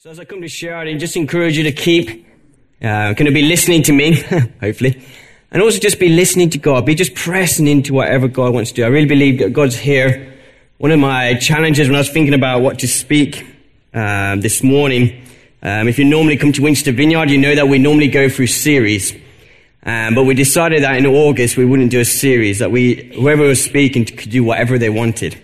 So as I come to share, I just encourage you to keep uh, going to be listening to me, hopefully, and also just be listening to God. Be just pressing into whatever God wants to do. I really believe that God's here. One of my challenges when I was thinking about what to speak um, this morning, um, if you normally come to Winchester Vineyard, you know that we normally go through series. Um, but we decided that in August we wouldn't do a series, that we, whoever was speaking could do whatever they wanted.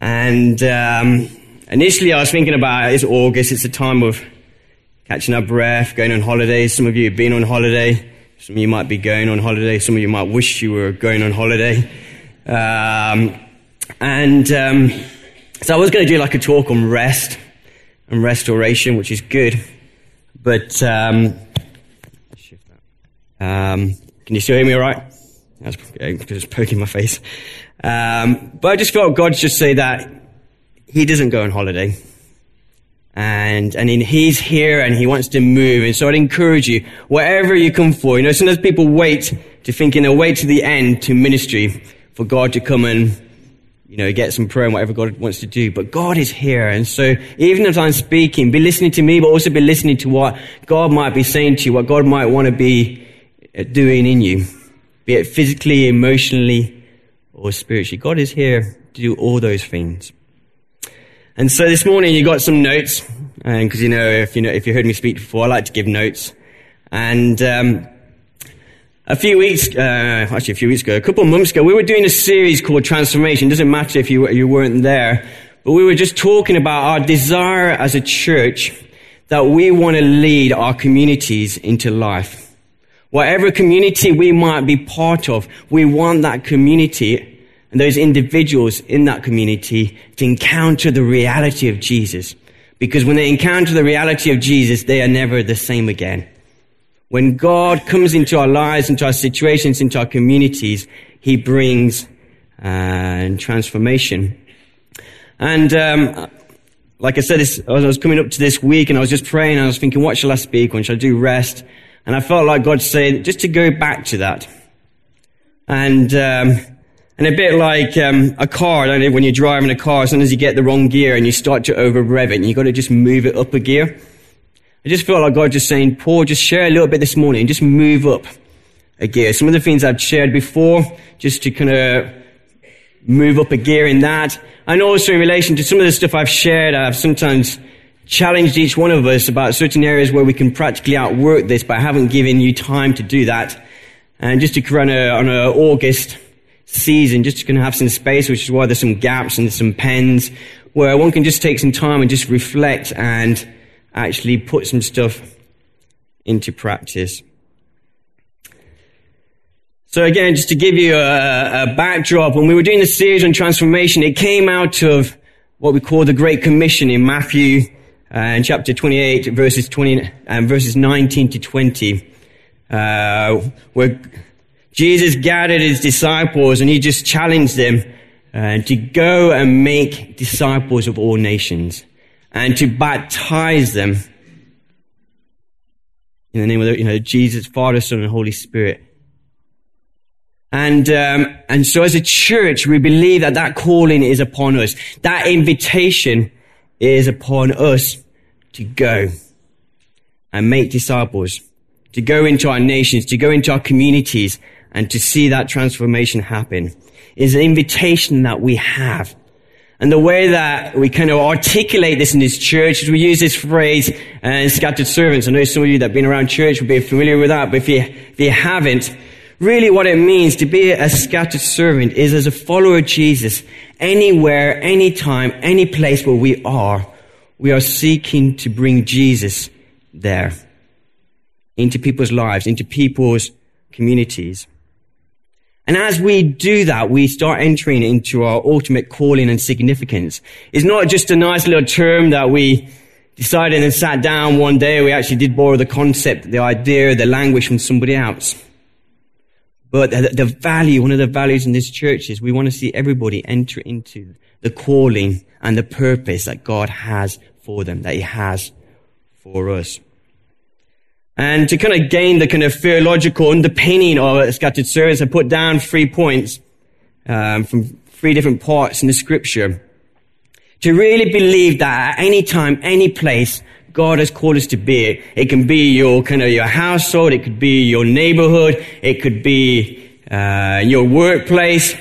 And um, Initially, I was thinking about it's August, it's a time of catching our breath, going on holiday. Some of you have been on holiday. Some of you might be going on holiday. Some of you might wish you were going on holiday. Um, and um, so I was going to do like a talk on rest and restoration, which is good. But um, um, can you still hear me all right? That's because it's poking my face. Um, but I just felt God just say that he doesn't go on holiday. And, and he's here and he wants to move. And so I'd encourage you, wherever you come for, you know, sometimes people wait to thinking they'll wait to the end to ministry for God to come and, you know, get some prayer and whatever God wants to do. But God is here. And so even as I'm speaking, be listening to me, but also be listening to what God might be saying to you, what God might want to be uh, doing in you, be it physically, emotionally, or spiritually. God is here to do all those things. And so this morning you got some notes, because you know if you know if you heard me speak before, I like to give notes. And um, a few weeks, uh, actually a few weeks ago, a couple of months ago, we were doing a series called Transformation. It doesn't matter if you you weren't there, but we were just talking about our desire as a church that we want to lead our communities into life. Whatever community we might be part of, we want that community and those individuals in that community to encounter the reality of Jesus. Because when they encounter the reality of Jesus, they are never the same again. When God comes into our lives, into our situations, into our communities, He brings uh, transformation. And um, like I said, this, I was coming up to this week and I was just praying and I was thinking, what shall I speak on? Shall I do rest? And I felt like God said, just to go back to that. And um, and a bit like um, a car, don't when you're driving a car, sometimes you get the wrong gear and you start to over rev it and you've got to just move it up a gear. I just felt like God just saying, Paul, just share a little bit this morning, just move up a gear. Some of the things I've shared before, just to kind of move up a gear in that. And also in relation to some of the stuff I've shared, I've sometimes challenged each one of us about certain areas where we can practically outwork this, but I haven't given you time to do that. And just to run a, on a August season, just going to have some space, which is why there's some gaps and some pens where one can just take some time and just reflect and actually put some stuff into practice. So again, just to give you a, a, backdrop, when we were doing the series on transformation, it came out of what we call the Great Commission in Matthew uh, in chapter 28, verses 20 and uh, verses 19 to 20, uh, where Jesus gathered his disciples and he just challenged them uh, to go and make disciples of all nations and to baptize them in the name of the, you know, Jesus, Father, Son, and Holy Spirit. And um, and so, as a church, we believe that that calling is upon us. That invitation is upon us to go and make disciples, to go into our nations, to go into our communities, and to see that transformation happen is an invitation that we have. And the way that we kind of articulate this in this church is we use this phrase, uh, scattered servants. I know some of you that have been around church will be familiar with that, but if you, if you haven't, really what it means to be a scattered servant is as a follower of Jesus, anywhere, anytime, any place where we are, we are seeking to bring Jesus there into people's lives, into people's communities. And as we do that, we start entering into our ultimate calling and significance. It's not just a nice little term that we decided and sat down one day. We actually did borrow the concept, the idea, the language from somebody else. But the, the value, one of the values in this church is we want to see everybody enter into the calling and the purpose that God has for them, that He has for us. And to kind of gain the kind of theological underpinning of a scattered service, I put down three points um, from three different parts in the scripture To really believe that at any time, any place, God has called us to be. It can be your kind of your household. It could be your neighborhood. It could be uh, your workplace.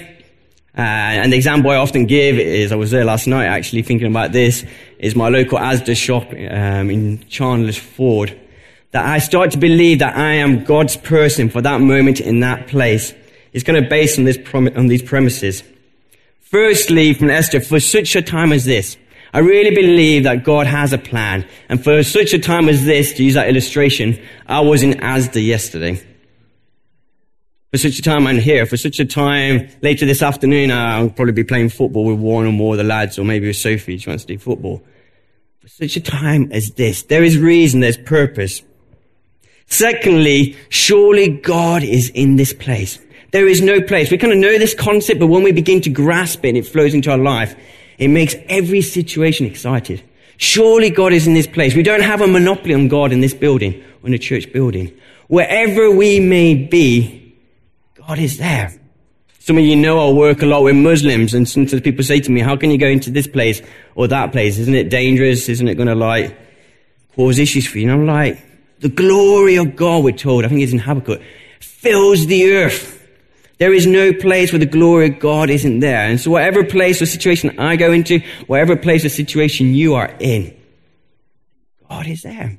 Uh, and the example I often give is, I was there last night actually thinking about this, is my local Asda shop um, in Chandler's Ford. That I start to believe that I am God's person for that moment in that place. It's going to base on, this prom- on these premises. Firstly, from Esther, for such a time as this, I really believe that God has a plan. And for such a time as this, to use that illustration, I was in Asda yesterday. For such a time I'm here. For such a time later this afternoon, I'll probably be playing football with one or more of the lads, or maybe with Sophie. She wants to do football. For such a time as this, there is reason, there's purpose. Secondly, surely God is in this place. There is no place. We kind of know this concept, but when we begin to grasp it and it flows into our life, it makes every situation excited. Surely God is in this place. We don't have a monopoly on God in this building, or in a church building. Wherever we may be, God is there. Some of you know I work a lot with Muslims, and sometimes people say to me, how can you go into this place or that place? Isn't it dangerous? Isn't it going to like cause issues for you? And I'm like, the glory of God, we're told, I think it's in Habakkuk, fills the earth. There is no place where the glory of God isn't there. And so whatever place or situation I go into, whatever place or situation you are in, God is there.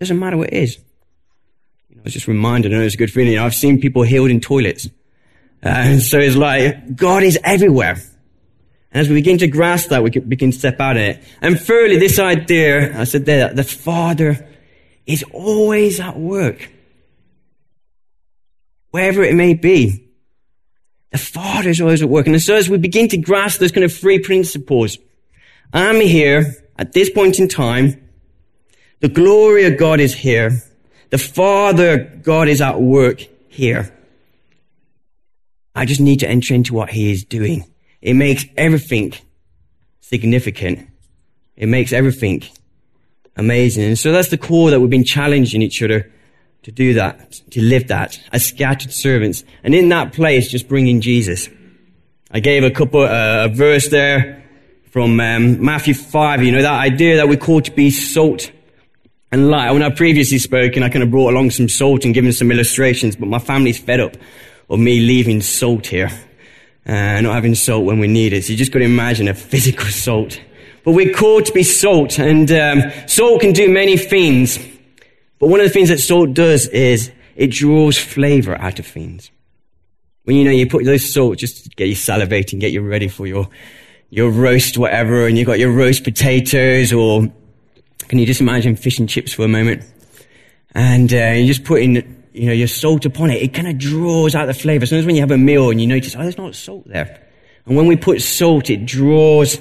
Doesn't matter what it is. I was just reminded, I know it's a good feeling. I've seen people healed in toilets. And so it's like, God is everywhere. And as we begin to grasp that, we can begin to step out of it. And thirdly, this idea, I said there, the Father is always at work wherever it may be. The Father is always at work. And so as we begin to grasp those kind of three principles, I'm here at this point in time. The glory of God is here. The Father God is at work here. I just need to enter into what He is doing. It makes everything significant. It makes everything amazing. And so that's the core that we've been challenging each other to do that, to live that as scattered servants. And in that place, just bringing Jesus. I gave a couple, uh, a verse there from um, Matthew 5, you know, that idea that we're called to be salt and light. When I previously spoken, I kind of brought along some salt and given some illustrations, but my family's fed up of me leaving salt here. Uh, not having salt when we need it. So you just got to imagine a physical salt. But we're called to be salt, and um, salt can do many things. But one of the things that salt does is it draws flavor out of things. When you know you put those salt just to get you salivating, get you ready for your your roast whatever, and you've got your roast potatoes, or can you just imagine fish and chips for a moment? And uh, you just put in you know your salt upon it. It kind of draws out the flavor. Sometimes when you have a meal and you notice, oh, there's not salt there. And when we put salt, it draws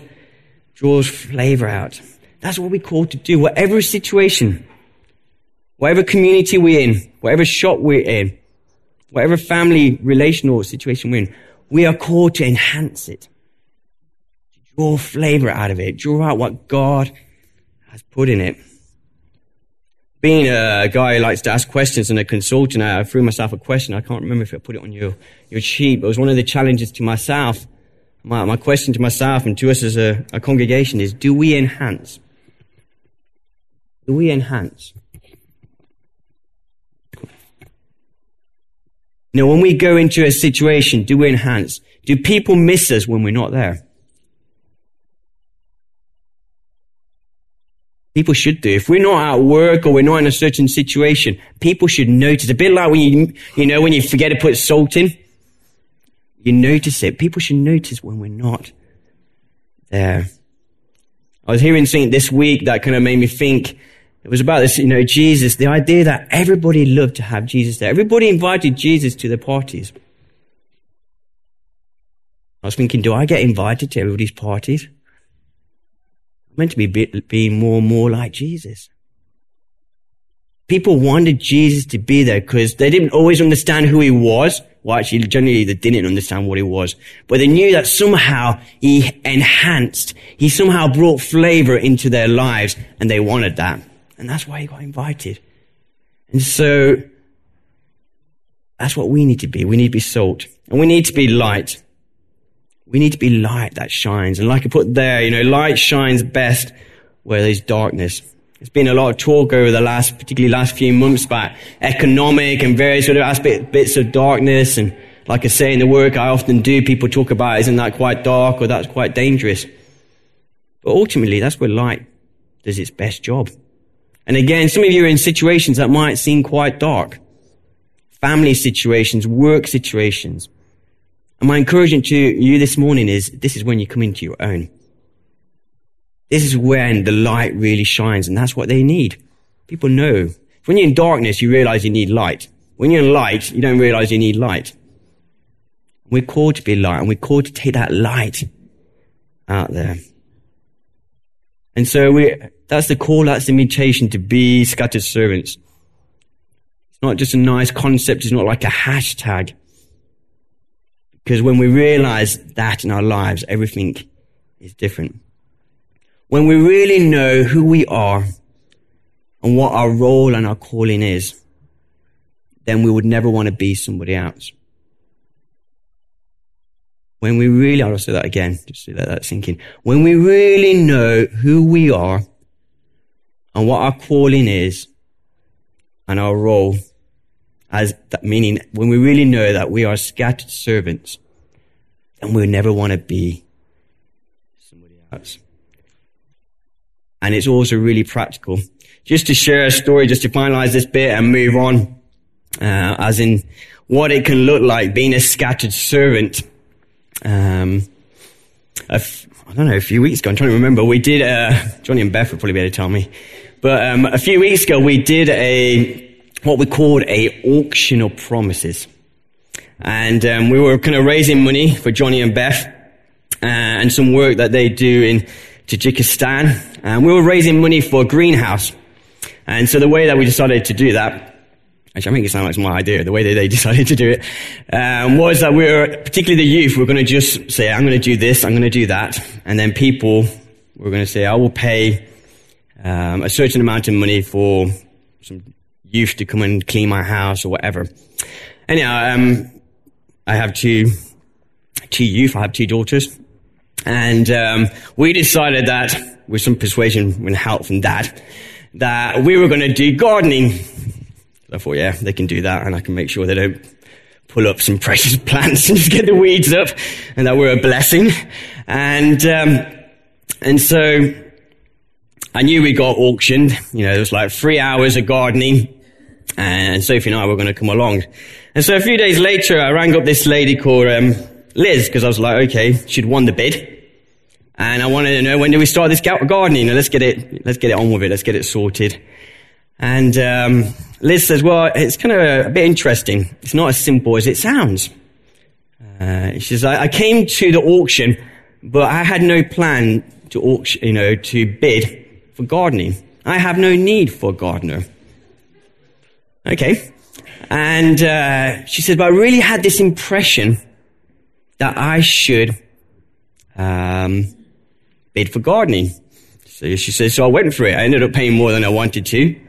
draws flavor out. That's what we're called to do. Whatever situation, whatever community we're in, whatever shop we're in, whatever family relational situation we're in, we are called to enhance it, to draw flavor out of it, draw out what God has put in it. Being a guy who likes to ask questions and a consultant, I threw myself a question. I can't remember if I put it on your, your sheet, but it was one of the challenges to myself. My, my question to myself and to us as a, a congregation is, do we enhance? Do we enhance? You know, when we go into a situation, do we enhance? Do people miss us when we're not there? People should do. If we're not at work or we're not in a certain situation, people should notice. A bit like when you, you know, when you forget to put salt in, you notice it. People should notice when we're not there. I was hearing something this week that kind of made me think, it was about this, you know, Jesus, the idea that everybody loved to have Jesus there. Everybody invited Jesus to their parties. I was thinking, do I get invited to everybody's parties? Meant to be being more and more like Jesus. People wanted Jesus to be there because they didn't always understand who he was. Well, actually, generally they didn't understand what he was, but they knew that somehow he enhanced, he somehow brought flavor into their lives and they wanted that. And that's why he got invited. And so, that's what we need to be. We need to be salt. And we need to be light. We need to be light that shines. And like I put there, you know, light shines best where there's darkness. There's been a lot of talk over the last, particularly last few months about economic and various sort of aspect, bits of darkness. And like I say in the work I often do, people talk about, isn't that quite dark or that's quite dangerous? But ultimately, that's where light does its best job. And again, some of you are in situations that might seem quite dark. Family situations, work situations. My encouragement to you this morning is this is when you come into your own. This is when the light really shines, and that's what they need. People know. When you're in darkness, you realize you need light. When you're in light, you don't realize you need light. We're called to be light, and we're called to take that light out there. And so we, that's the call, that's the invitation to be scattered servants. It's not just a nice concept, it's not like a hashtag. Because when we realize that in our lives, everything is different. When we really know who we are and what our role and our calling is, then we would never want to be somebody else. When we really, I'll say that again, just let that sink in. When we really know who we are and what our calling is and our role, as that meaning when we really know that we are scattered servants, and we'll never want to be somebody else and it's also really practical. Just to share a story, just to finalize this bit and move on, uh, as in what it can look like being a scattered servant. Um, don't know, a few weeks ago, I'm trying to remember, we did, uh, Johnny and Beth would probably be able to tell me, but um, a few weeks ago we did a, what we called a auction of promises. And um, we were kind of raising money for Johnny and Beth, uh, and some work that they do in Tajikistan. And we were raising money for a greenhouse. And so the way that we decided to do that, actually I think it sounds like it's my idea, the way that they decided to do it, um, was that we were, particularly the youth, we were going to just say, I'm going to do this, I'm going to do that. And then people were going to say, I will pay um, a certain amount of money for some youth to come and clean my house or whatever. Anyhow, um, I have two, two youth, I have two daughters. And um, we decided that, with some persuasion and help from Dad, that we were going to do gardening. I thought, yeah, they can do that, and I can make sure they don't pull up some precious plants and just get the weeds up, and that we're a blessing. And um, and so I knew we got auctioned. You know, it was like three hours of gardening, and Sophie and I were going to come along. And so a few days later, I rang up this lady called um, Liz because I was like, okay, she'd won the bid. And I wanted to know when do we start this gardening? Let's get it, let's get it on with it. Let's get it sorted. And um, Liz says, well, it's kind of a bit interesting. It's not as simple as it sounds. Uh, she says, I, I came to the auction, but I had no plan to auction, you know, to bid for gardening. I have no need for a gardener. Okay. And uh, she said, but I really had this impression that I should um, bid for gardening. So she said, so I went for it. I ended up paying more than I wanted to,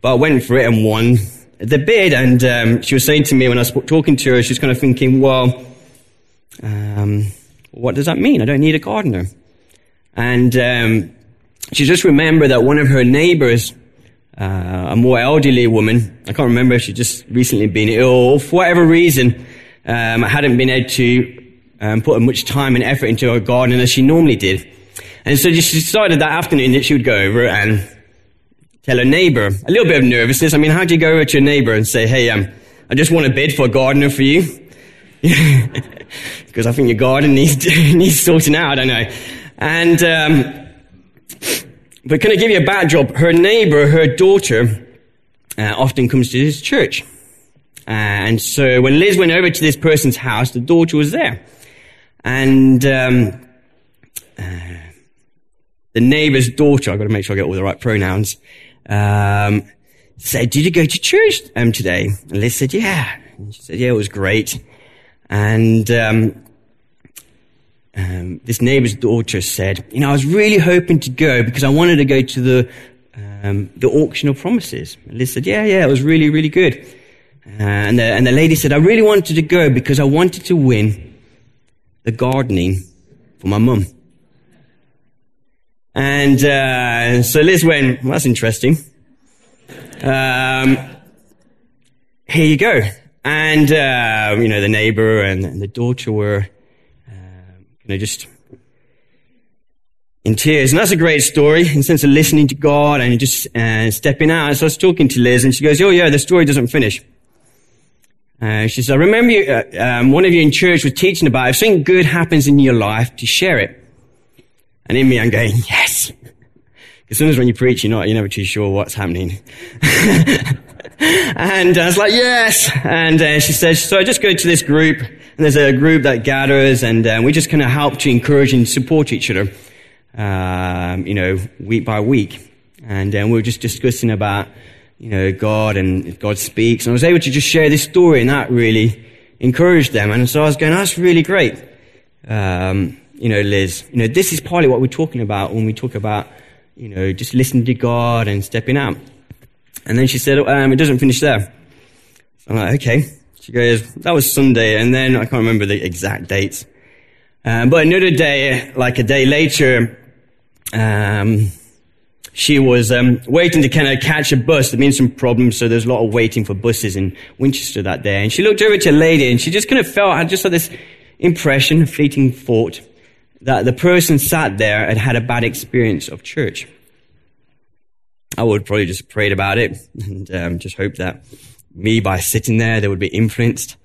but I went for it and won the bid. And um, she was saying to me when I was talking to her, she was kind of thinking, well, um, what does that mean? I don't need a gardener. And um, she just remembered that one of her neighbors, uh, a more elderly woman, I can't remember if she'd just recently been ill or for whatever reason, um, hadn't been able to um, put as much time and effort into her garden as she normally did. And so she decided that afternoon that she would go over and tell her neighbor. A little bit of nervousness. I mean, how do you go over to your neighbor and say, hey, um, I just want a bid for a gardener for you? because I think your garden needs, needs sorting out, I don't know. And, um, but can I give you a bad job? Her neighbor, her daughter, uh, often comes to this church. Uh, and so when Liz went over to this person's house, the daughter was there. And um, uh, the neighbor's daughter, I've got to make sure I get all the right pronouns, um, said, did you go to church um, today? And Liz said, yeah. And she said, yeah, it was great. And um, um, this neighbor's daughter said, you know, I was really hoping to go because I wanted to go to the um, the auction of promises. And Liz said, yeah, yeah, it was really, really good. Uh, and, the, and the lady said, I really wanted to go because I wanted to win the gardening for my mum. And uh, so Liz went, well, that's interesting. Um, here you go. And, uh, you know, the neighbor and, and the daughter were, know, just in tears. And that's a great story in the sense of listening to God and just uh, stepping out. So I was talking to Liz and she goes, oh yeah, the story doesn't finish. Uh, she says, I remember you, uh, um, one of you in church was teaching about if something good happens in your life, to share it. And in me, I'm going, yes. As soon as when you preach, you're not, you're never too sure what's happening. and I was like, yes. And uh, she says, so I just go to this group, and there's a group that gathers, and uh, we just kind of help to encourage and support each other, um, you know, week by week. And uh, we were just discussing about, you know, God and God speaks. And I was able to just share this story, and that really encouraged them. And so I was going, that's really great. Um, you know, Liz, you know, this is partly what we're talking about when we talk about, you know, just listening to God and stepping out. And then she said, um, it doesn't finish there. So I'm like, okay. She goes, that was Sunday. And then I can't remember the exact dates. Um, but another day, like a day later, um, she was um, waiting to kind of catch a bus. There'd been some problems, so there's a lot of waiting for buses in Winchester that day. And she looked over to a lady, and she just kind of felt, I just had this impression, fleeting thought, that the person sat there and had a bad experience of church. I would probably just prayed about it and um, just hope that me by sitting there, they would be influenced.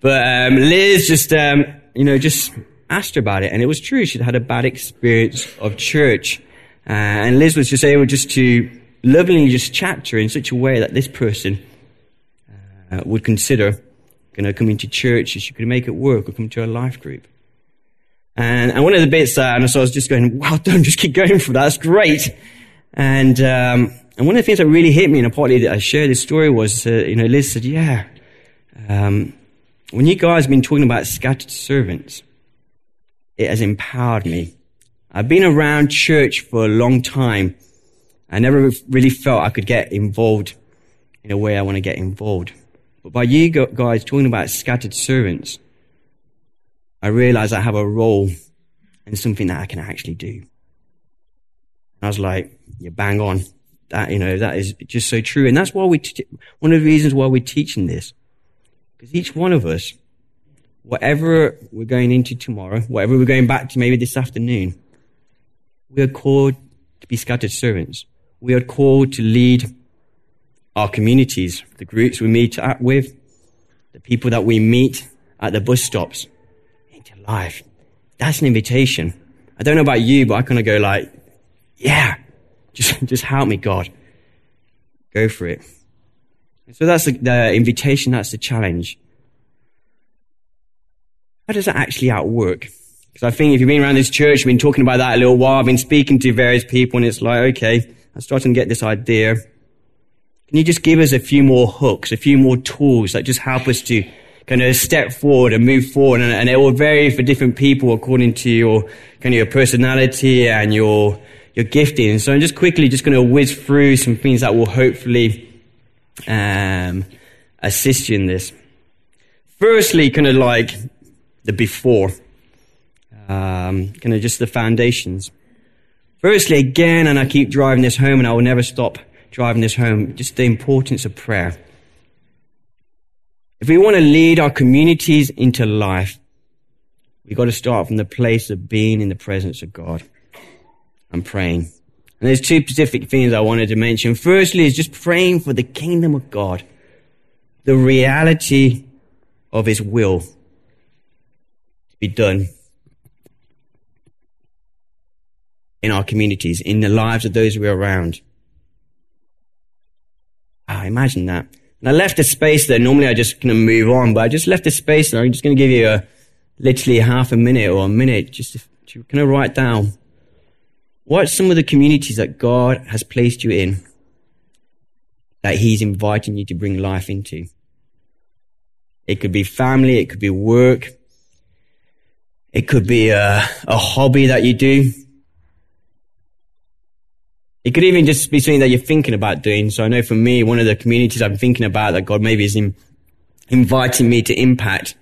But um, Liz just, um, you know, just asked her about it, and it was true. She'd had a bad experience of church, uh, and Liz was just able just to lovingly just chat to her in such a way that this person uh, would consider going to come into church, and she could make it work, or come to a life group. And, and one of the bits that, and so I was just going, wow, done, just keep going for that. That's great. And, um, and one of the things that really hit me, and partly that I shared this story was, uh, you know, Liz said, yeah, um, when you guys have been talking about scattered servants, it has empowered me. I've been around church for a long time. I never really felt I could get involved in a way I want to get involved. But by you guys talking about scattered servants, I realize I have a role and something that I can actually do. I was like, you're bang on. That, you know, that is just so true. And that's why we, t- one of the reasons why we're teaching this. Because each one of us, whatever we're going into tomorrow, whatever we're going back to maybe this afternoon, we are called to be scattered servants. We are called to lead our communities, the groups we meet at with, the people that we meet at the bus stops, into life. That's an invitation. I don't know about you, but I kind of go like, yeah, just, just help me, God. Go for it. So that's the, the invitation, that's the challenge. How does that actually outwork? Because I think if you've been around this church, you've been talking about that a little while, I've been speaking to various people, and it's like, okay, I'm starting to get this idea. Can you just give us a few more hooks, a few more tools that just help us to kind of step forward and move forward? And, and it will vary for different people according to your kind of your personality and your your gifting. So I'm just quickly just going to whiz through some things that will hopefully um, assist you in this. Firstly, kind of like the before, um, kind of just the foundations. Firstly, again, and I keep driving this home, and I will never stop driving this home, just the importance of prayer. If we want to lead our communities into life, we've got to start from the place of being in the presence of God and praying. And there's two specific things I wanted to mention. Firstly is just praying for the kingdom of God, the reality of his will to be done in our communities, in the lives of those we're around. Ah, imagine that. And I left a space there. Normally I just kind of move on, but I just left a space there. I'm just going to give you a, literally half a minute or a minute just to, to kind of write down what are some of the communities that God has placed you in that He's inviting you to bring life into? It could be family, it could be work, it could be a, a hobby that you do. It could even just be something that you're thinking about doing. So I know for me, one of the communities I'm thinking about that God maybe is in, inviting me to impact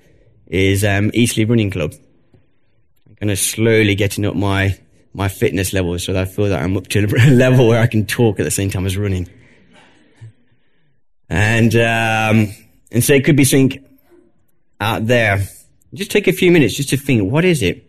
is um, Eastleigh Running Club. I'm kind of slowly getting up my, my fitness level so that I feel that I'm up to a level where I can talk at the same time as running. And, um, and so it could be something out there. Just take a few minutes just to think, what is it?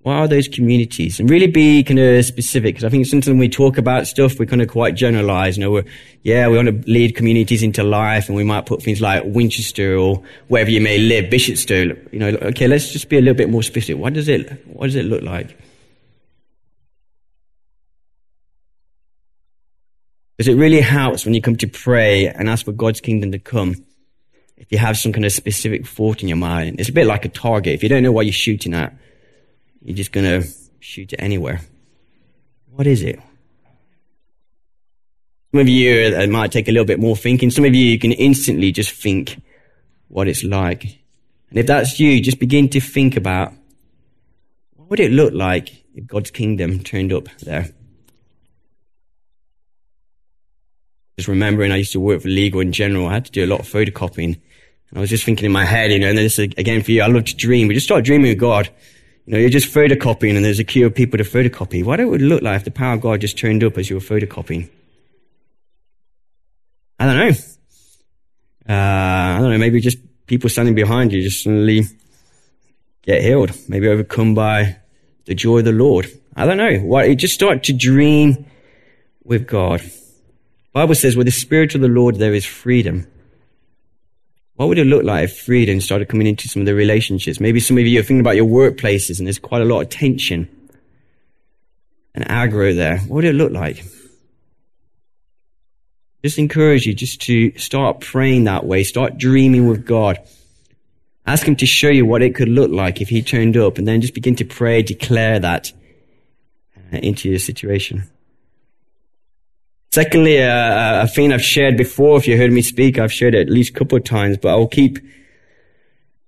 What are those communities? And really be kind of specific, because I think sometimes when we talk about stuff, we kind of quite generalize. You know, we're, yeah, we want to lead communities into life, and we might put things like Winchester or wherever you may live, Bishopstoke. You know, okay, let's just be a little bit more specific. What does it, what does it look like? Because it really helps when you come to pray and ask for God's kingdom to come. If you have some kind of specific thought in your mind, it's a bit like a target. If you don't know what you're shooting at, you're just going to shoot it anywhere. What is it? Some of you, uh, it might take a little bit more thinking. Some of you, you can instantly just think what it's like. And if that's you, just begin to think about what would it look like if God's kingdom turned up there? Just remembering I used to work for Legal and General. I had to do a lot of photocopying. And I was just thinking in my head, you know, and this again for you, I love to dream. We just start dreaming of God. You know, you're just photocopying and there's a queue of people to photocopy. What it would look like if the power of God just turned up as you were photocopying? I don't know. Uh, I don't know, maybe just people standing behind you just suddenly get healed. Maybe overcome by the joy of the Lord. I don't know. What, just start to dream with God. Bible says, with the Spirit of the Lord, there is freedom. What would it look like if freedom started coming into some of the relationships? Maybe some of you are thinking about your workplaces and there's quite a lot of tension and aggro there. What would it look like? Just encourage you just to start praying that way. Start dreaming with God. Ask Him to show you what it could look like if He turned up and then just begin to pray, declare that uh, into your situation. Secondly, uh, a thing I've shared before, if you heard me speak, I've shared it at least a couple of times, but I'll keep,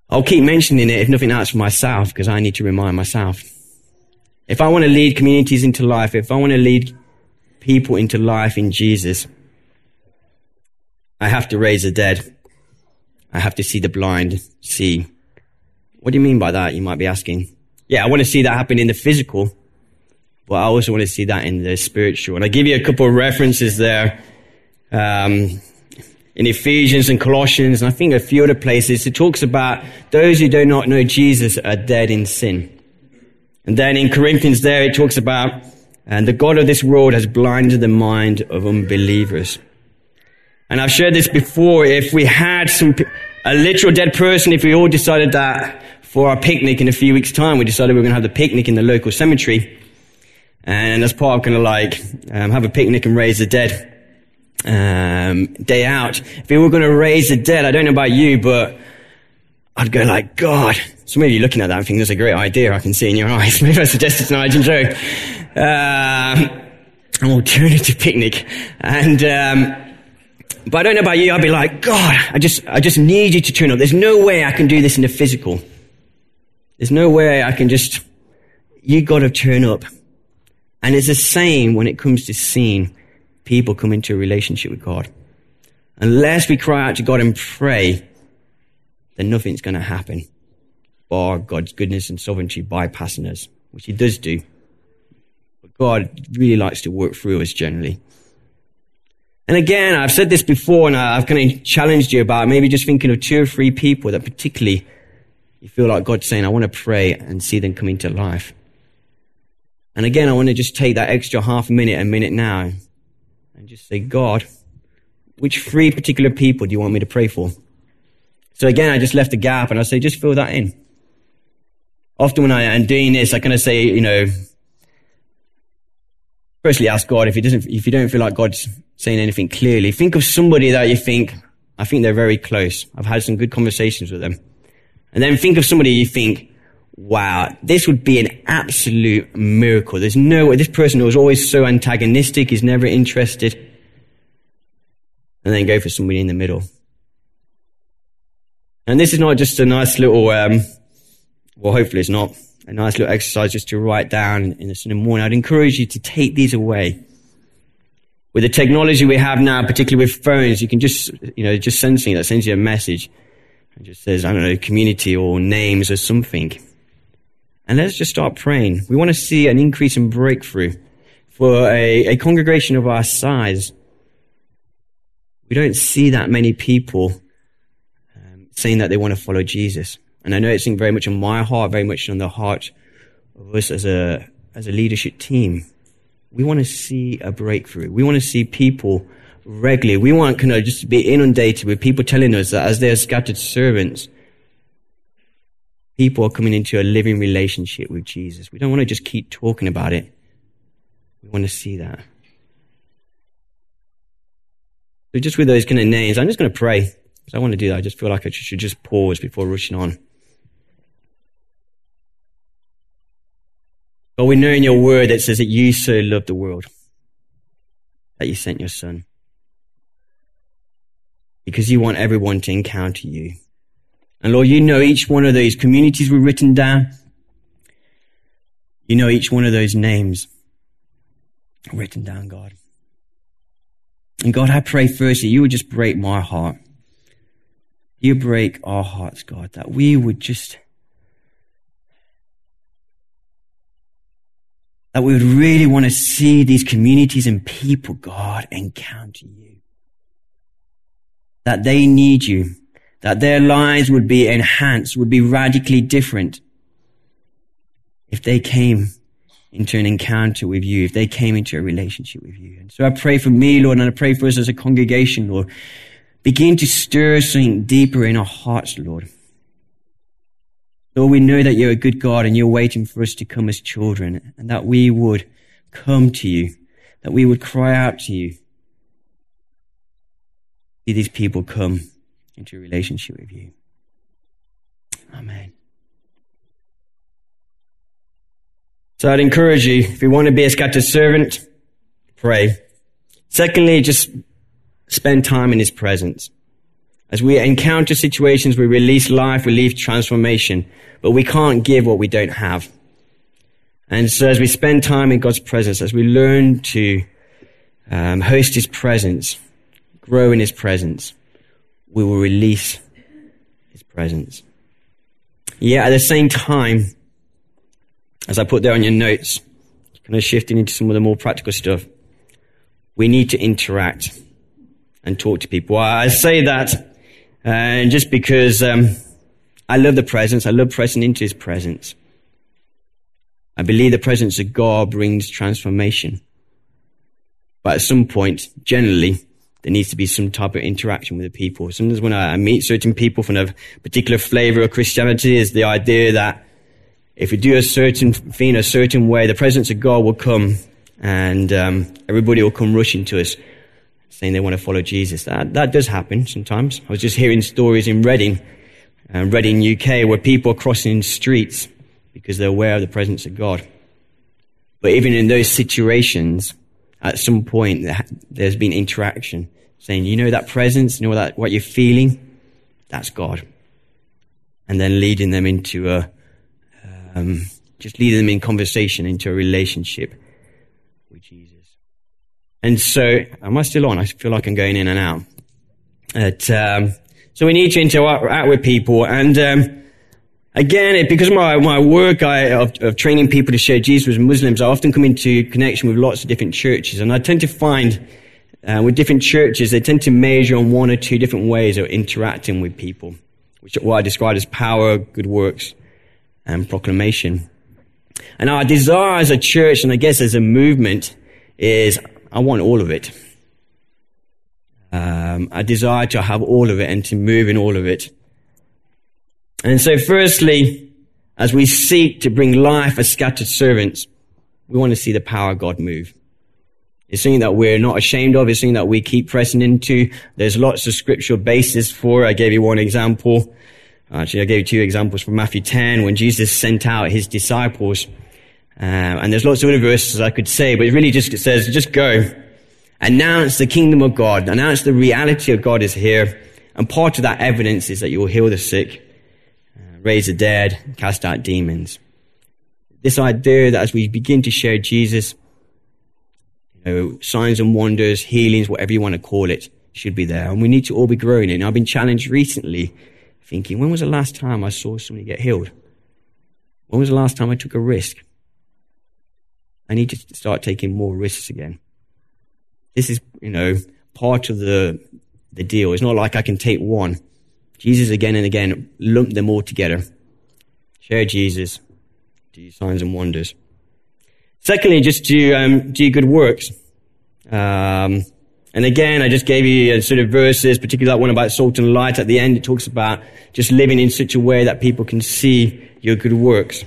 I'll keep mentioning it if nothing else for myself, because I need to remind myself. If I want to lead communities into life, if I want to lead people into life in Jesus, I have to raise the dead. I have to see the blind see. What do you mean by that? You might be asking. Yeah, I want to see that happen in the physical. But I also want to see that in the spiritual. And I give you a couple of references there. Um, in Ephesians and Colossians, and I think a few other places, it talks about those who do not know Jesus are dead in sin. And then in Corinthians there, it talks about, and the God of this world has blinded the mind of unbelievers. And I've shared this before. If we had some, a literal dead person, if we all decided that for our picnic in a few weeks' time, we decided we were going to have the picnic in the local cemetery, and as part of kind of like um, have a picnic and raise the dead um, day out. If we were going to raise the dead, I don't know about you, but I'd go like, God. So maybe you're looking at that and thinking that's a great idea. I can see in your eyes. Maybe I suggested it to Nigel and Joe. Uh, an alternative picnic. And, um, but I don't know about you. I'd be like, God, I just, I just need you to turn up. There's no way I can do this in the physical. There's no way I can just, you got to turn up. And it's the same when it comes to seeing people come into a relationship with God. Unless we cry out to God and pray, then nothing's going to happen. Or God's goodness and sovereignty bypassing us, which He does do. But God really likes to work through us generally. And again, I've said this before and I've kind of challenged you about maybe just thinking of two or three people that particularly you feel like God's saying, I want to pray and see them come into life. And again, I want to just take that extra half minute, a minute now, and just say, God, which three particular people do you want me to pray for? So again, I just left a gap and I say, just fill that in. Often when I am doing this, I kind of say, you know, firstly ask God if he doesn't, if you don't feel like God's saying anything clearly, think of somebody that you think, I think they're very close. I've had some good conversations with them. And then think of somebody you think, wow, this would be an absolute miracle. There's no way, this person was always so antagonistic, is never interested. And then go for somebody in the middle. And this is not just a nice little, um, well, hopefully it's not a nice little exercise just to write down in the Sunday morning. I'd encourage you to take these away. With the technology we have now, particularly with phones, you can just, you know, just send something that sends you a message. and just says, I don't know, community or names or something. And let's just start praying. We want to see an increase in breakthrough for a, a congregation of our size. We don't see that many people um, saying that they want to follow Jesus. And I know it's very much on my heart, very much on the heart of us as a, as a leadership team. We want to see a breakthrough. We want to see people regularly. We want kind of just to be inundated with people telling us that as they are scattered servants, people are coming into a living relationship with Jesus. We don't want to just keep talking about it. We want to see that. So just with those kind of names, I'm just going to pray. Because I want to do that. I just feel like I should just pause before rushing on. But we know in your word that says that you so loved the world that you sent your son. Because you want everyone to encounter you. And Lord, you know each one of those communities we've written down. You know each one of those names written down, God. And God, I pray first that you would just break my heart. You break our hearts, God, that we would just that we would really want to see these communities and people, God, encounter you. That they need you. That their lives would be enhanced, would be radically different if they came into an encounter with you, if they came into a relationship with you. And so I pray for me, Lord, and I pray for us as a congregation, Lord. Begin to stir something deeper in our hearts, Lord. Lord, we know that you're a good God and you're waiting for us to come as children and that we would come to you, that we would cry out to you. See these people come into relationship with you. Amen. So I'd encourage you, if you want to be a scattered servant, pray. Secondly, just spend time in his presence. As we encounter situations, we release life, we leave transformation, but we can't give what we don't have. And so as we spend time in God's presence, as we learn to um, host His presence, grow in His presence, we will release His presence. Yet at the same time, as I put there on your notes, kind of shifting into some of the more practical stuff, we need to interact and talk to people. I say that and just because um, I love the presence, I love pressing into his presence. I believe the presence of God brings transformation. But at some point, generally, there needs to be some type of interaction with the people. Sometimes when I meet certain people from a particular flavor of Christianity is the idea that if we do a certain thing a certain way, the presence of God will come and um, everybody will come rushing to us saying they want to follow Jesus. That, that does happen sometimes. I was just hearing stories in Reading, uh, Reading, UK, where people are crossing streets because they're aware of the presence of God. But even in those situations, at some point, there's been interaction saying, you know that presence, you know that, what you're feeling? That's God. And then leading them into a, um, just leading them in conversation into a relationship with Jesus. And so, am I still on? I feel like I'm going in and out. But, um, so we need to interact with people. And um, again, because of my, my work I, of, of, training people to share Jesus with Muslims, I often come into connection with lots of different churches. And I tend to find uh, with different churches, they tend to measure on one or two different ways of interacting with people, which are what I describe as power, good works, and proclamation. And our desire as a church, and I guess as a movement, is I want all of it. Um, I desire to have all of it and to move in all of it. And so, firstly, as we seek to bring life as scattered servants, we want to see the power of God move. It's something that we're not ashamed of. It's something that we keep pressing into. There's lots of scriptural basis for. it. I gave you one example. Actually, I gave you two examples from Matthew 10 when Jesus sent out his disciples. Uh, and there's lots of other verses I could say, but it really just it says, just go. Announce the kingdom of God. Announce the reality of God is here. And part of that evidence is that you will heal the sick, uh, raise the dead, cast out demons. This idea that as we begin to share Jesus, know, signs and wonders, healings, whatever you want to call it, should be there. And we need to all be growing in. I've been challenged recently thinking, when was the last time I saw somebody get healed? When was the last time I took a risk? I need to start taking more risks again. This is, you know, part of the, the deal. It's not like I can take one. Jesus again and again lump them all together. Share Jesus. Do signs and wonders. Secondly, just do, um, do good works. Um, and again, I just gave you a sort of verses, particularly that one about salt and light. At the end, it talks about just living in such a way that people can see your good works.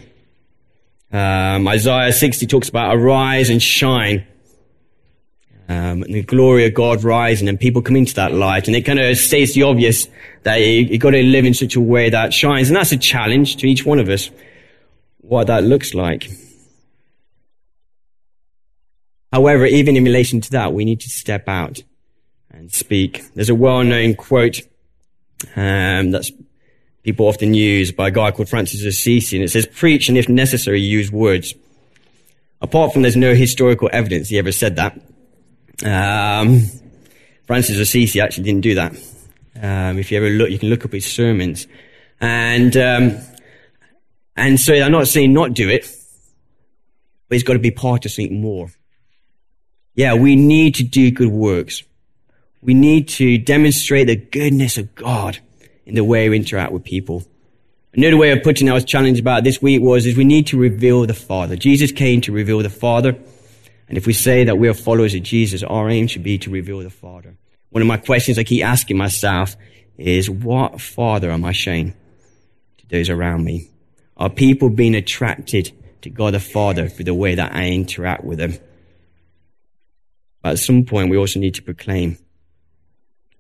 Um, Isaiah 60 talks about arise and shine. Um, and the glory of God rising and people come into that light. And it kind of states the obvious that you, have got to live in such a way that shines. And that's a challenge to each one of us, what that looks like. However, even in relation to that, we need to step out and speak. There's a well-known quote um, that's people often use by a guy called Francis Assisi, and it says, "Preach, and if necessary, use words." Apart from there's no historical evidence he ever said that. Um, Francis Assisi actually didn't do that. Um, if you ever look, you can look up his sermons, and um, and so I'm not saying not do it, but it's got to be part of something more. Yeah, we need to do good works. We need to demonstrate the goodness of God in the way we interact with people. Another way of putting I was challenged about this week was is we need to reveal the Father. Jesus came to reveal the Father. And if we say that we are followers of Jesus, our aim should be to reveal the Father. One of my questions I keep asking myself is, what Father am I showing to those around me? Are people being attracted to God the Father through the way that I interact with them? But at some point, we also need to proclaim.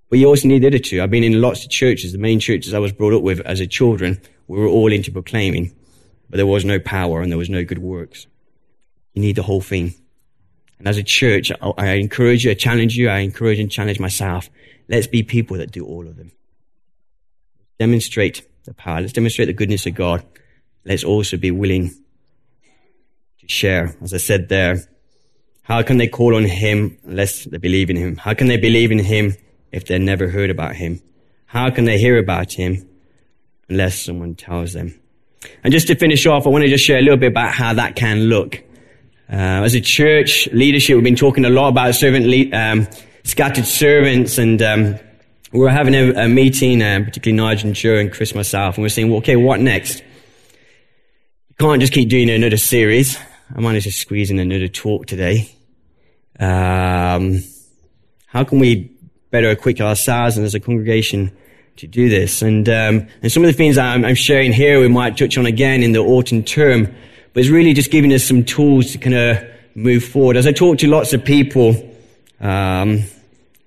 But you also need the other two. I've been in lots of churches. The main churches I was brought up with as a children, we were all into proclaiming, but there was no power and there was no good works. You need the whole thing. And as a church, I encourage you, I challenge you, I encourage and challenge myself. Let's be people that do all of them. Demonstrate the power. Let's demonstrate the goodness of God. Let's also be willing to share. As I said there, how can they call on him unless they believe in him? How can they believe in him if they never heard about him? How can they hear about him unless someone tells them? And just to finish off, I want to just share a little bit about how that can look. Uh, as a church leadership, we've been talking a lot about servant le- um, scattered servants, and um, we were having a, a meeting, uh, particularly Nigel and Joe and Chris myself, and we are saying, well, okay, what next? You can't just keep doing another series. I managed to squeeze in another talk today. Um, how can we better equip ourselves and as a congregation to do this? And um, and some of the things I'm, I'm, sharing here we might touch on again in the autumn term, but it's really just giving us some tools to kind of move forward. As I talk to lots of people, um,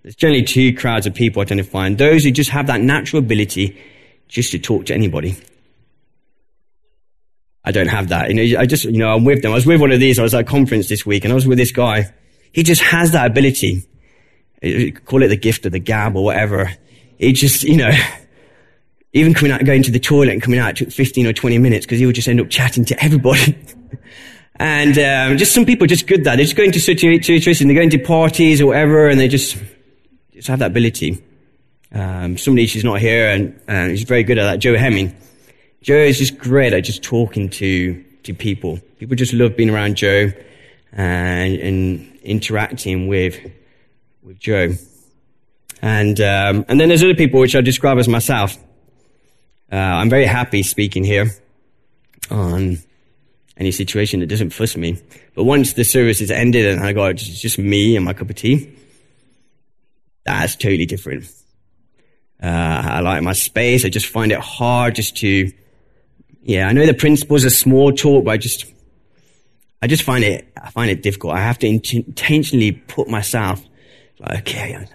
there's generally two crowds of people I tend to those who just have that natural ability just to talk to anybody. I don't have that. You know, I just, you know, I'm with them. I was with one of these. I was at a conference this week and I was with this guy he just has that ability. Call it the gift of the gab or whatever. He just, you know, even coming out, going to the toilet and coming out took 15 or 20 minutes because he would just end up chatting to everybody. and um, just some people are just good that. They're just going to situations, they're going to parties or whatever, and they just just have that ability. Um, somebody she's not here, and uh, he's very good at that. Joe Hemming. Joe is just great at just talking to to people. People just love being around Joe, and and interacting with with Joe. And um, and then there's other people which I describe as myself. Uh, I'm very happy speaking here on any situation that doesn't fuss me. But once the service is ended and I got just, just me and my cup of tea, that's totally different. Uh, I like my space. I just find it hard just to, yeah, I know the principles are small talk, but I just, I just find it, I find it difficult. I have to int- intentionally put myself like, okay,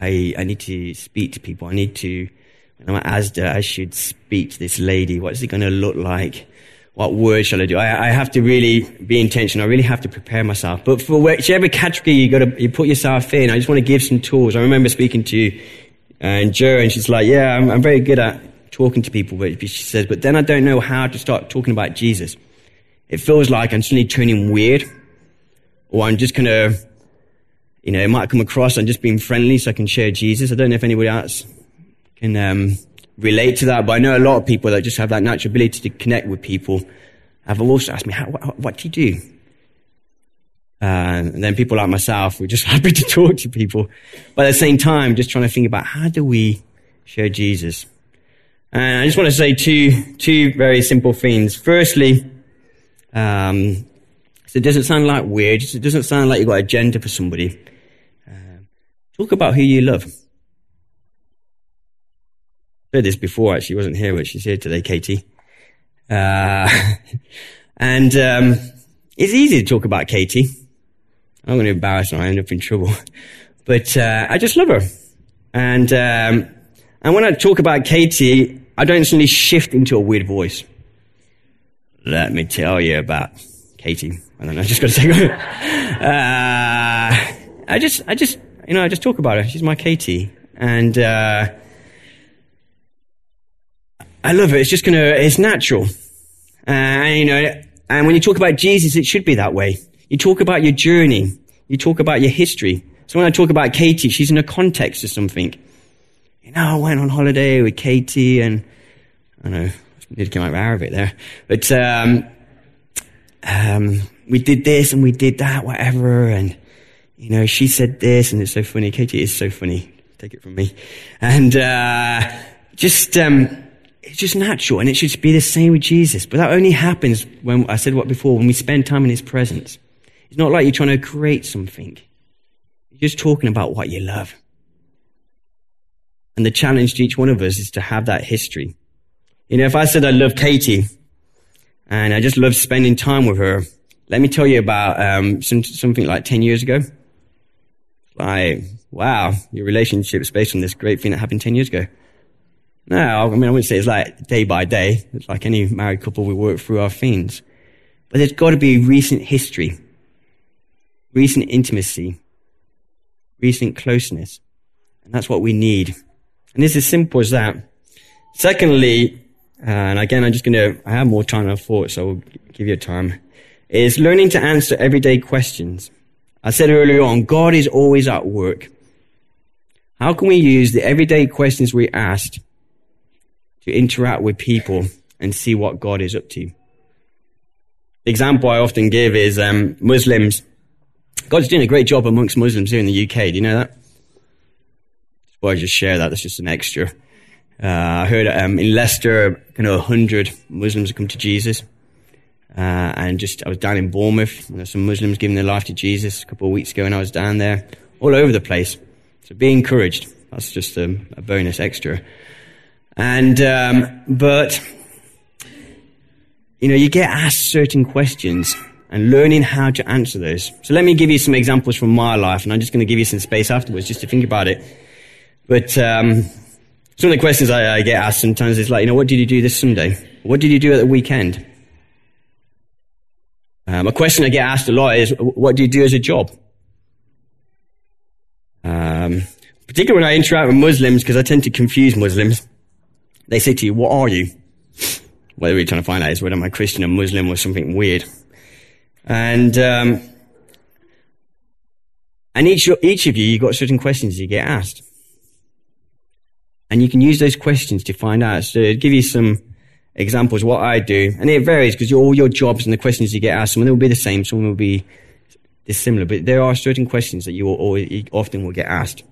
I, I need to speak to people. I need to, when I'm at Asda, I should speak to this lady. What's it going to look like? What words shall I do? I, I, have to really be intentional. I really have to prepare myself. But for whichever category you got to, you put yourself in, I just want to give some tools. I remember speaking to, and uh, Joe, and she's like, yeah, I'm, I'm very good at talking to people, but she says, but then I don't know how to start talking about Jesus it feels like I'm suddenly turning weird, or I'm just of, you know, it might come across I'm just being friendly so I can share Jesus. I don't know if anybody else can um, relate to that, but I know a lot of people that just have that natural ability to connect with people. have also asked me, how, what, what do you do? Uh, and then people like myself, we're just happy to talk to people. But at the same time, just trying to think about how do we share Jesus? And I just want to say two, two very simple things. Firstly, um, so it doesn't sound like weird. It doesn't sound like you've got an agenda for somebody. Um, talk about who you love. I said this before, actually. wasn't here, but she's here today, Katie. Uh, and um, it's easy to talk about Katie. I'm going to embarrass her. I end up in trouble. But uh, I just love her. And um, and when I talk about Katie, I don't suddenly shift into a weird voice. Let me tell you about Katie. I don't know. I just got to say. uh, I just, I just, you know, I just talk about her. She's my Katie, and uh, I love it. It's just gonna, it's natural. Uh, and, you know, and when you talk about Jesus, it should be that way. You talk about your journey. You talk about your history. So when I talk about Katie, she's in a context of something. You know, I went on holiday with Katie and, I don't know, To come out with Arabic there. But, um, um, we did this and we did that, whatever. And, you know, she said this and it's so funny. Katie is so funny. Take it from me. And, uh, just, um, it's just natural and it should be the same with Jesus. But that only happens when, I said what before, when we spend time in His presence. It's not like you're trying to create something. You're just talking about what you love. And the challenge to each one of us is to have that history. You know, if I said I love Katie and I just love spending time with her, let me tell you about um, some, something like 10 years ago. Like, wow, your relationship is based on this great thing that happened 10 years ago. No, I mean, I wouldn't say it's like day by day. It's like any married couple, we work through our things. But there's got to be recent history, recent intimacy, recent closeness. And that's what we need. And it's as simple as that. Secondly, and again, I'm just going to, I have more time than I thought, so I'll give you time, is learning to answer everyday questions. I said earlier on, God is always at work. How can we use the everyday questions we asked to interact with people and see what God is up to? The example I often give is um, Muslims. God's doing a great job amongst Muslims here in the UK. Do you know that? Well, I just share that. That's just an extra. Uh, I heard um, in Leicester, kind of 100 Muslims come to Jesus. Uh, and just, I was down in Bournemouth. Some Muslims giving their life to Jesus a couple of weeks ago, and I was down there all over the place. So be encouraged. That's just a, a bonus extra. And, um, but, you know, you get asked certain questions and learning how to answer those. So let me give you some examples from my life, and I'm just going to give you some space afterwards just to think about it. But um, some of the questions I, I, get asked sometimes is like, you know, what did you do this Sunday? What did you do at the weekend? Um, a question I get asked a lot is, what do you do as a job? Um, particularly when I interact with Muslims, because I tend to confuse Muslims, they say to you, what are you? Whether you're trying to find out is whether I'm a Christian or Muslim or something weird. And, um, and each, each of you, you've got certain questions you get asked. And you can use those questions to find out. So to give you some examples, what I do, and it varies because all your jobs and the questions you get asked, some of them will be the same, some will be dissimilar, but there are certain questions that you, will always, you often will get asked.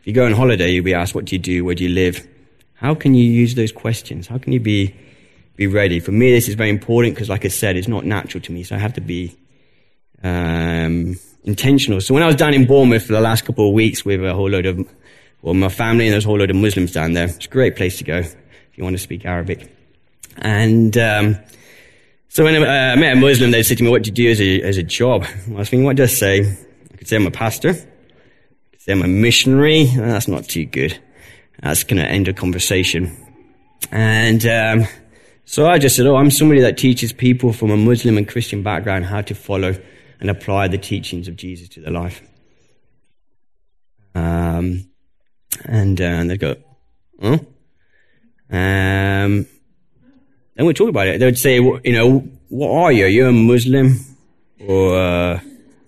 If you go on holiday, you'll be asked, what do you do? Where do you live? How can you use those questions? How can you be, be ready? For me, this is very important because, like I said, it's not natural to me, so I have to be um, intentional. So when I was down in Bournemouth for the last couple of weeks with a whole load of well, my family, and there's a whole load of Muslims down there. It's a great place to go if you want to speak Arabic. And um, so when I, uh, met a Muslim, they said to me, "What do you do as a as a job?" I was thinking, "What do I say?" I could say I'm a pastor. I could say I'm a missionary. that's not too good. That's going to end a conversation. And um, so I just said, "Oh, I'm somebody that teaches people from a Muslim and Christian background how to follow and apply the teachings of Jesus to their life." Um, and, uh, and they'd go, huh? Um, and we'd talk about it. They would say, you know, what are you? You're you a Muslim or uh,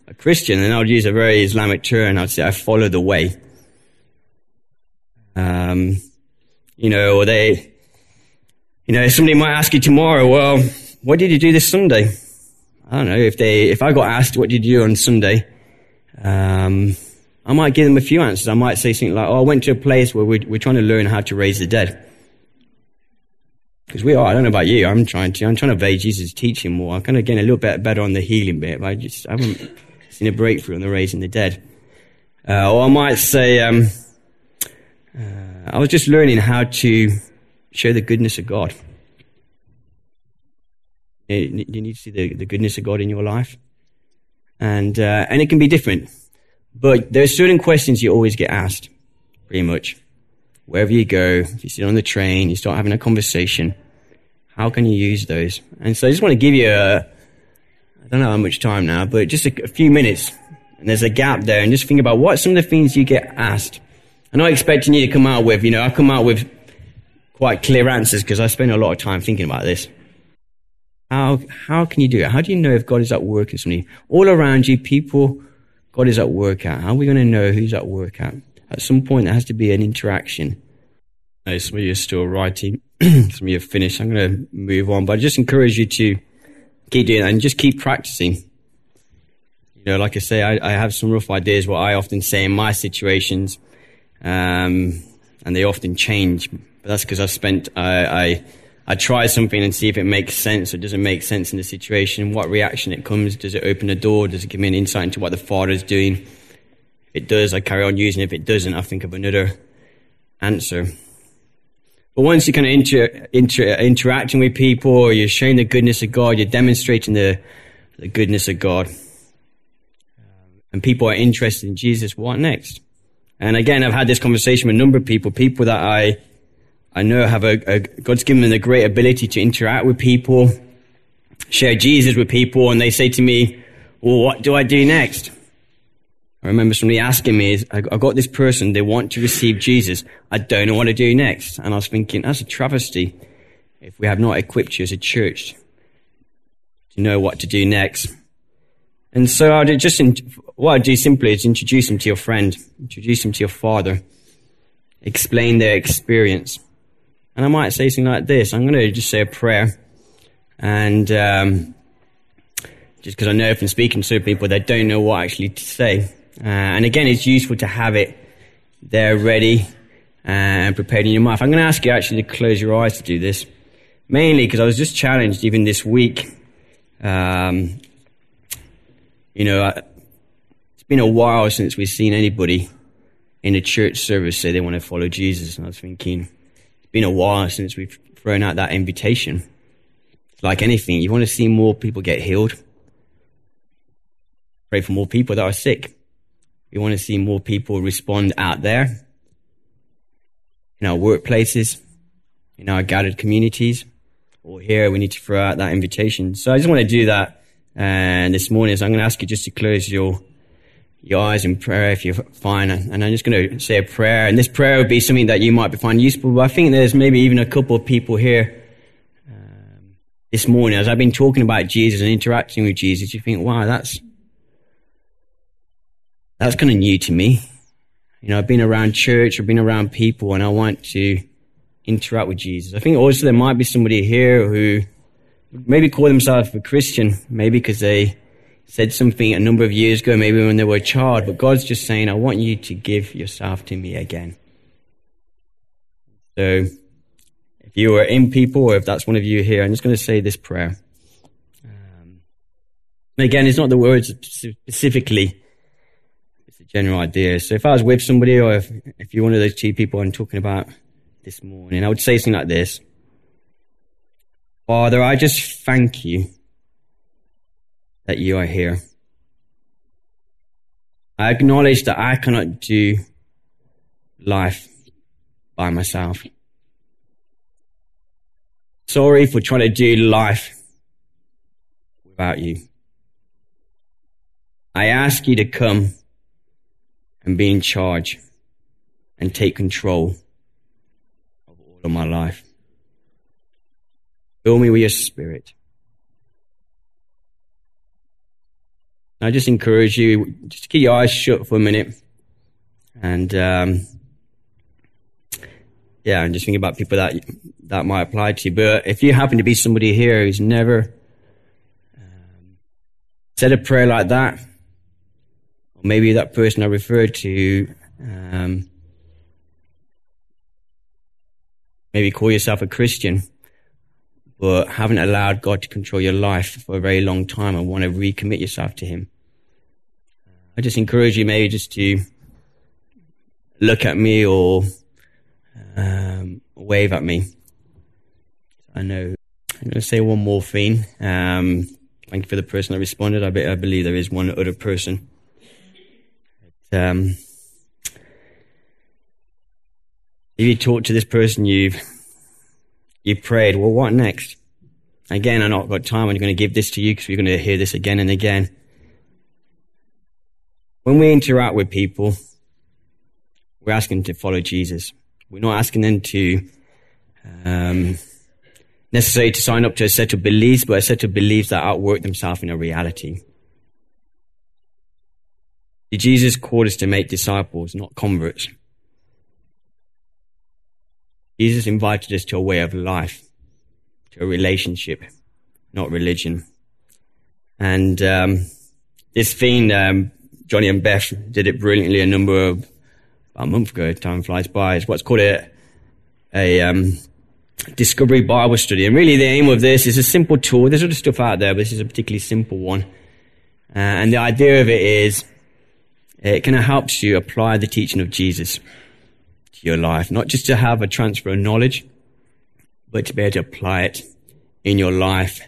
a Christian? And I would use a very Islamic term. I'd say, I follow the way. Um, you know, or they, you know, somebody might ask you tomorrow, well, what did you do this Sunday? I don't know if they, if I got asked what did you do on Sunday, um, I might give them a few answers. I might say something like, "Oh, I went to a place where we're, we're trying to learn how to raise the dead." Because we are. I don't know about you. I'm trying to. I'm trying to obey Jesus' teaching more. I'm kind of getting a little bit better on the healing bit, but I just I haven't seen a breakthrough on the raising the dead. Uh, or I might say, um, uh, I was just learning how to show the goodness of God. You need to see the, the goodness of God in your life, and uh, and it can be different. But there are certain questions you always get asked, pretty much. Wherever you go, if you sit on the train, you start having a conversation, how can you use those? And so I just want to give you a, I don't know how much time now, but just a, a few minutes. And there's a gap there, and just think about what some of the things you get asked. I'm not expecting you to come out with, you know, I come out with quite clear answers because I spend a lot of time thinking about this. How, how can you do it? How do you know if God is at work in something? All around you, people God is at work at. How are we going to know who's at work at? At some point, there has to be an interaction. Now, some of you are still writing, some of you have finished. I'm going to move on, but I just encourage you to keep doing that and just keep practicing. You know, like I say, I, I have some rough ideas what I often say in my situations, um, and they often change. But that's because I've spent, I, I I try something and see if it makes sense or does it make sense in the situation, what reaction it comes, does it open a door, does it give me an insight into what the father is doing? If it does, I carry on using it. If it doesn't, I think of another answer. But once you're kind of inter, inter, interacting with people, you're showing the goodness of God, you're demonstrating the, the goodness of God, and people are interested in Jesus, what next? And again, I've had this conversation with a number of people, people that I I know I have a, a, God's given me a great ability to interact with people, share Jesus with people, and they say to me, well, what do I do next? I remember somebody asking me, I got this person, they want to receive Jesus. I don't know what to do next. And I was thinking, that's a travesty if we have not equipped you as a church to know what to do next. And so I just, what I do simply is introduce them to your friend, introduce them to your father, explain their experience. And I might say something like this. I'm going to just say a prayer. And um, just because I know from speaking to people, they don't know what actually to say. Uh, and again, it's useful to have it there ready and prepared in your mind. I'm going to ask you actually to close your eyes to do this. Mainly because I was just challenged even this week. Um, you know, it's been a while since we've seen anybody in a church service say they want to follow Jesus. And I was thinking, been a while since we've thrown out that invitation. Like anything, you want to see more people get healed. Pray for more people that are sick. We want to see more people respond out there in our workplaces, in our gathered communities, or here we need to throw out that invitation. So I just want to do that. And this morning, so I'm going to ask you just to close your your eyes in prayer if you're fine. And I'm just going to say a prayer. And this prayer would be something that you might find useful. But I think there's maybe even a couple of people here um, this morning, as I've been talking about Jesus and interacting with Jesus, you think, wow, that's, that's kind of new to me. You know, I've been around church, I've been around people, and I want to interact with Jesus. I think also there might be somebody here who maybe call themselves a Christian, maybe because they said something a number of years ago, maybe when they were a child, but God's just saying, I want you to give yourself to me again. So, if you are in people, or if that's one of you here, I'm just going to say this prayer. Um, again, it's not the words specifically, it's a general idea. So, if I was with somebody, or if, if you're one of those two people I'm talking about this morning, I would say something like this Father, I just thank you that you are here. I acknowledge that I cannot do life by myself. Sorry for trying to do life without you. I ask you to come and be in charge and take control of all of my life. Fill me with your spirit. I just encourage you just to keep your eyes shut for a minute and um, yeah, and just thinking about people that that might apply to you. But if you happen to be somebody here who's never um, said a prayer like that, or maybe that person I referred to, um, maybe call yourself a Christian, but haven't allowed God to control your life for a very long time and want to recommit yourself to Him. I just encourage you maybe just to look at me or um, wave at me. I know. I'm going to say one more thing. Um, thank you for the person that responded. I, be, I believe there is one other person. But, um, if you talk to this person, you've you prayed. Well, what next? Again, I've not got time. I'm going to give this to you because we're going to hear this again and again. When we interact with people, we're asking them to follow Jesus. We're not asking them to um, necessarily to sign up to a set of beliefs, but a set of beliefs that outwork themselves in a reality. Jesus called us to make disciples, not converts. Jesus invited us to a way of life, to a relationship, not religion. And um, this thing, um, Johnny and Beth did it brilliantly a number of a month ago. Time flies by. It's what's called a, a um, discovery Bible study. And really, the aim of this is a simple tool. There's other stuff out there, but this is a particularly simple one. Uh, and the idea of it is it kind of helps you apply the teaching of Jesus your life, not just to have a transfer of knowledge, but to be able to apply it in your life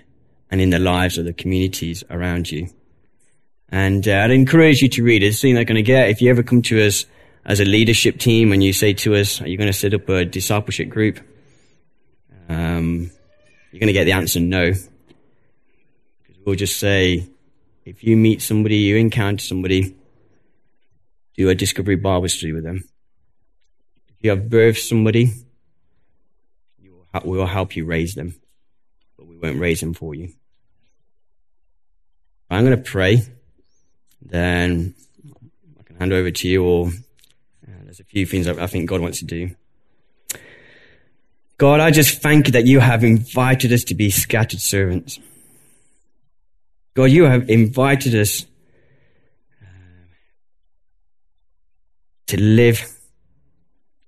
and in the lives of the communities around you. And uh, I'd encourage you to read it. It's something they're going to get. If you ever come to us as a leadership team and you say to us, are you going to set up a discipleship group? Um, you're going to get the answer no. Because we'll just say, if you meet somebody, you encounter somebody, do a discovery Bible study with them. You have birthed somebody, we will help you raise them, but we won't raise them for you. I'm going to pray, then I can hand over to you or there's a few things I think God wants to do. God, I just thank you that you have invited us to be scattered servants. God, you have invited us uh, to live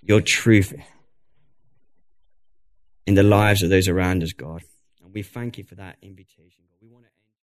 your truth in the lives of those around us, God. And we thank you for that invitation.